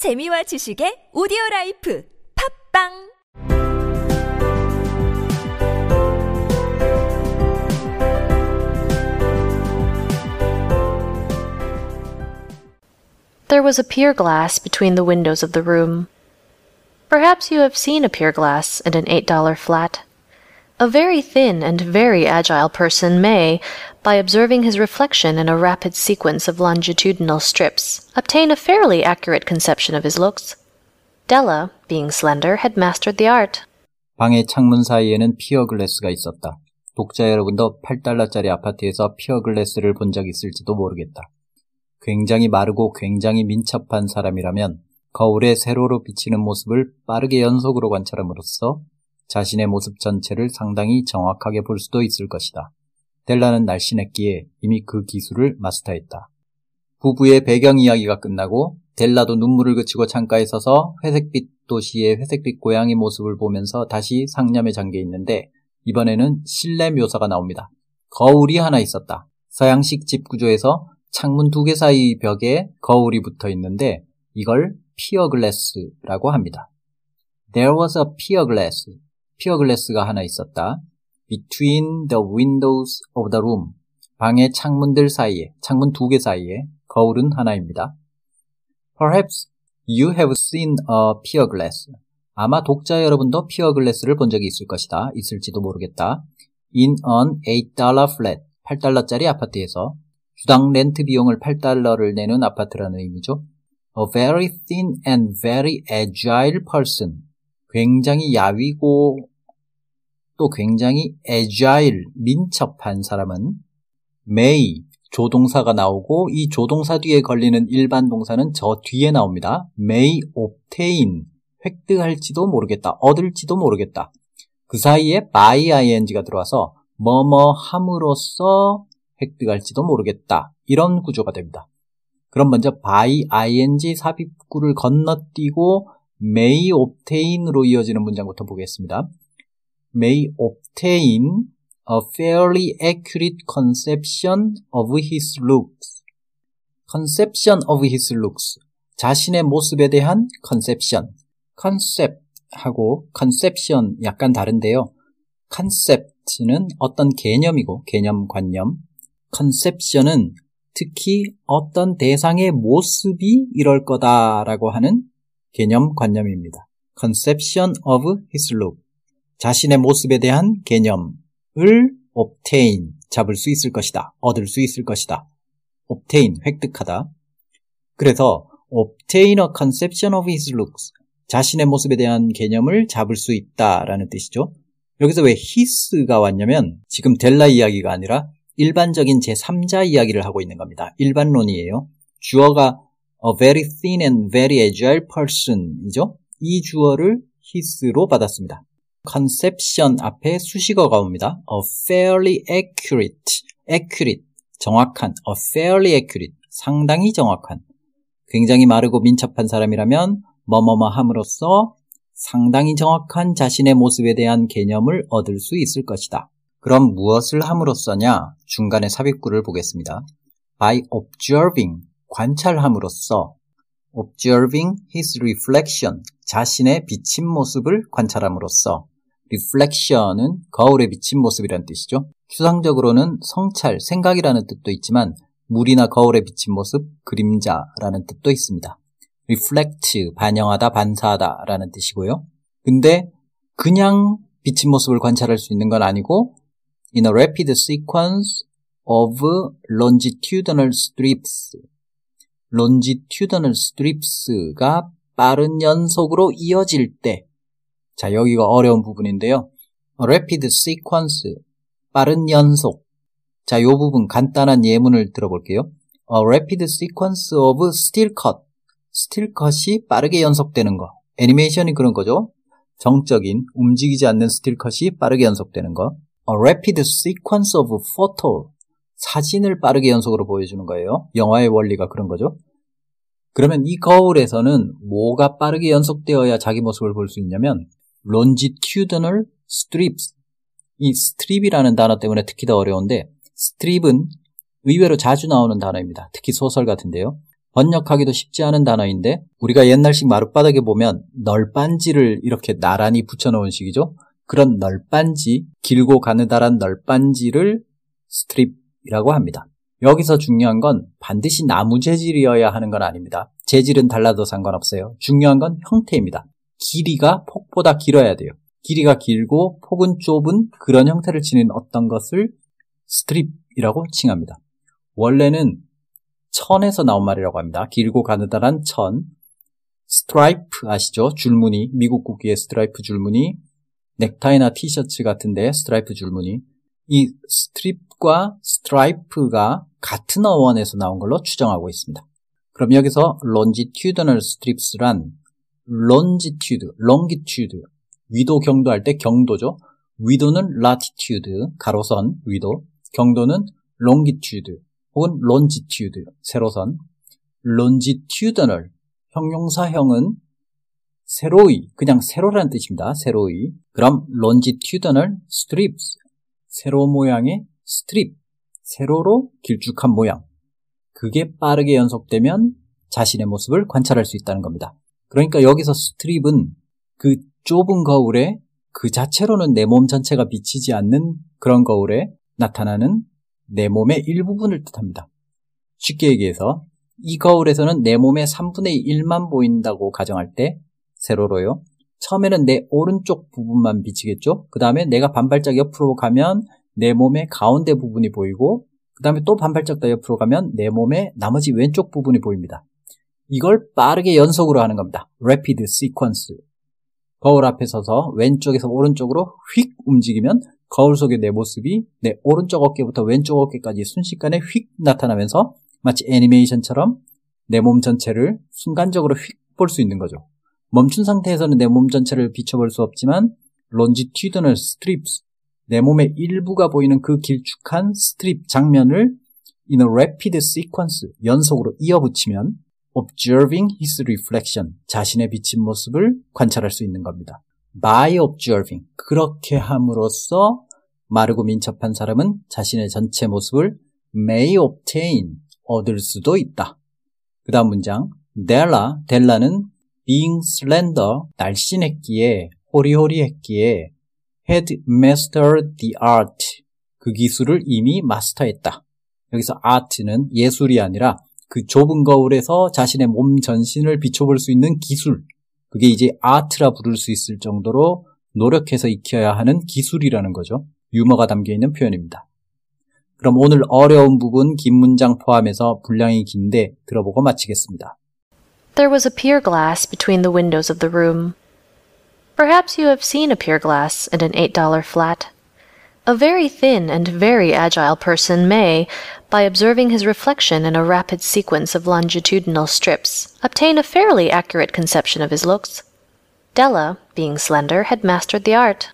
재미와 지식의 오디오 라이프 팝빵 There was a pier glass between the windows of the room. Perhaps you have seen a pier glass in an $8 flat. A very thin and very agile person may, by observing his reflection in a rapid sequence of longitudinal strips, obtain a fairly accurate conception of his looks. Della, being slender, had mastered the art. 방의 창문 사이에는 피어 글래스가 있었다. 독자 여러분도 8달러짜리 아파트에서 피어 글래스를 본 적 있을지도 모르겠다. 굉장히 마르고 굉장히 민첩한 사람이라면 거울에 세로로 비치는 모습을 빠르게 연속으로 관찰함으로써 자신의 모습 전체를 상당히 정확하게 볼 수도 있을 것이다. 델라는 날씬했기에 이미 그 기술을 마스터했다. 부부의 배경 이야기가 끝나고 델라도 눈물을 그치고 창가에 서서 회색빛 도시의 회색빛 고양이 모습을 보면서 다시 상념에 잠겨 있는데 이번에는 실내 묘사가 나옵니다. 거울이 하나 있었다. 서양식 집 구조에서 창문 두 개 사이 벽에 거울이 붙어 있는데 이걸 피어 글래스라고 합니다. There was a pier glass. 피어 글래스가 하나 있었다. Between the windows of the room. 방의 창문들 사이에, 창문 두 개 사이에 거울은 하나입니다. Perhaps you have seen a pier glass. 아마 독자 여러분도 피어 글래스를 본 적이 있을 것이다. 있을지도 모르겠다. In an $8 flat. 8달러짜리 아파트에서 주당 렌트 비용을 8달러를 내는 아파트라는 의미죠. A very thin and very agile person. 굉장히 야위고 또 굉장히 agile, 민첩한 사람은 may, 조동사가 나오고 이 조동사 뒤에 걸리는 일반 동사는 저 뒤에 나옵니다. may obtain, 획득할지도 모르겠다, 얻을지도 모르겠다. 그 사이에 by ing가 들어와서 뭐뭐 함으로써 획득할지도 모르겠다. 이런 구조가 됩니다. 그럼 먼저 by ing 삽입구를 건너뛰고 may obtain으로 이어지는 문장부터 보겠습니다. May obtain a fairly accurate conception of his looks. conception of his looks. 자신의 모습에 대한 conception. concept하고 conception 약간 다른데요. concept는 어떤 개념이고 개념 관념. conception은 특히 어떤 대상의 모습이 이럴 거다라고 하는 개념 관념입니다. conception of his look. 자신의 모습에 대한 개념을 obtain, 잡을 수 있을 것이다. 얻을 수 있을 것이다. obtain, 획득하다. 그래서 obtain a conception of his looks. 자신의 모습에 대한 개념을 잡을 수 있다라는 뜻이죠. 여기서 왜 his가 왔냐면 지금 델라 이야기가 아니라 일반적인 제3자 이야기를 하고 있는 겁니다. 일반론이에요. 주어가 a very thin and very agile person이죠. 이 주어를 his로 받았습니다. Conception 앞에 수식어가 옵니다. a fairly accurate, accurate, 정확한, a fairly accurate, 상당히 정확한, 굉장히 마르고 민첩한 사람이라면 뭐뭐뭐 함으로써 상당히 정확한 자신의 모습에 대한 개념을 얻을 수 있을 것이다. 그럼 무엇을 함으로써냐? 중간에 삽입구를 보겠습니다. by observing, 관찰함으로써 observing his reflection, 자신의 비친 모습을 관찰함으로써 reflection은 거울에 비친 모습이라는 뜻이죠. 추상적으로는 성찰, 생각이라는 뜻도 있지만 물이나 거울에 비친 모습, 그림자라는 뜻도 있습니다. reflect, 반영하다, 반사하다 라는 뜻이고요. 근데 그냥 비친 모습을 관찰할 수 있는 건 아니고 in a rapid sequence of longitudinal strips longitudinal strips가 빠른 연속으로 이어질 때 자, 여기가 어려운 부분인데요. rapid sequence, 빠른 연속. 자, 이 부분 간단한 예문을 들어볼게요. A rapid sequence of still cut. still cut이 빠르게 연속되는 거. 애니메이션이 그런 거죠. 정적인, 움직이지 않는 스틸 컷이 빠르게 연속되는 거. A rapid sequence of photo. 사진을 빠르게 연속으로 보여주는 거예요. 영화의 원리가 그런 거죠. 그러면 이 거울에서는 뭐가 빠르게 연속되어야 자기 모습을 볼 수 있냐면 longitudinal strips. 이 strip이라는 단어 때문에 특히 더 어려운데 strip은 의외로 자주 나오는 단어입니다. 특히 소설 같은데요. 번역하기도 쉽지 않은 단어인데 우리가 옛날식 마룻바닥에 보면 널빤지를 이렇게 나란히 붙여놓은 식이죠. 그런 널빤지, 길고 가느다란 널빤지를 strip이라고 합니다. 여기서 중요한 건 반드시 나무 재질이어야 하는 건 아닙니다. 재질은 달라도 상관없어요. 중요한 건 형태입니다. 길이가 폭보다 길어야 돼요. 길이가 길고 폭은 좁은 그런 형태를 지닌 어떤 것을 strip이라고 칭합니다. 원래는 천에서 나온 말이라고 합니다. 길고 가느다란 천. 스트라이프 아시죠? 줄무늬. 미국 국기의 스트라이프 줄무늬. 넥타이나 티셔츠 같은데 스트라이프 줄무늬. 이 strip과 스트라이프가 같은 어원에서 나온 걸로 추정하고 있습니다. 그럼 여기서 longitudinal strips란 longitude, longitude, 위도 경도 할 때 경도죠. 위도는 latitude, 가로선, 위도, 경도는 longitude, 혹은 longitude, 세로선. longitudinal, 형용사형은 세로의, 그냥 세로라는 뜻입니다. 세로의. 그럼 longitudinal strips, 세로 모양의 strip, 세로로 길쭉한 모양. 그게 빠르게 연속되면 자신의 모습을 관찰할 수 있다는 겁니다. 그러니까 여기서 strip은 그 좁은 거울에 그 자체로는 내 몸 전체가 비치지 않는 그런 거울에 나타나는 내 몸의 일부분을 뜻합니다. 쉽게 얘기해서 이 거울에서는 내 몸의 3분의 1만 보인다고 가정할 때 세로로요. 처음에는 내 오른쪽 부분만 비치겠죠. 그 다음에 내가 반발짝 옆으로 가면 내 몸의 가운데 부분이 보이고 그 다음에 또더 옆으로 가면 내 몸의 나머지 왼쪽 부분이 보입니다. 이걸 빠르게 연속으로 하는 겁니다. rapid sequence. 거울 앞에 서서 왼쪽에서 오른쪽으로 휙 움직이면 거울 속의 내 모습이 내 오른쪽 어깨부터 왼쪽 어깨까지 순식간에 휙 나타나면서 마치 애니메이션처럼 내 몸 전체를 순간적으로 휙 볼 수 있는 거죠. 멈춘 상태에서는 내 몸 전체를 비춰볼 수 없지만 longitudinal strips, 내 몸의 일부가 보이는 그 길쭉한 strip 장면을 in a rapid sequence, 연속으로 이어붙이면 observing his reflection, 자신의 비친 모습을 관찰할 수 있는 겁니다. by observing, 그렇게 함으로써 마르고 민첩한 사람은 자신의 전체 모습을 may obtain, 얻을 수도 있다. 그 다음 문장, 델라, 델라는 being slender, 날씬했기에, 호리호리했기에, had mastered the art, 그 기술을 이미 마스터했다. 여기서 art는 예술이 아니라 그 좁은 거울에서 자신의 몸 전신을 비춰볼 수 있는 기술, 그게 이제 아트라 부를 수 있을 정도로 노력해서 익혀야 하는 기술이라는 거죠. 유머가 담겨 있는 표현입니다. 그럼 오늘 어려운 부분 긴 문장 포함해서 분량이 긴데 들어보고 마치겠습니다. There was a pier glass between the windows of the room. Perhaps you have seen a pier glass in an $8 flat. A very thin and very agile person may, by observing his reflection in a rapid sequence of longitudinal strips, obtain a fairly accurate conception of his looks. Della, being slender, had mastered the art.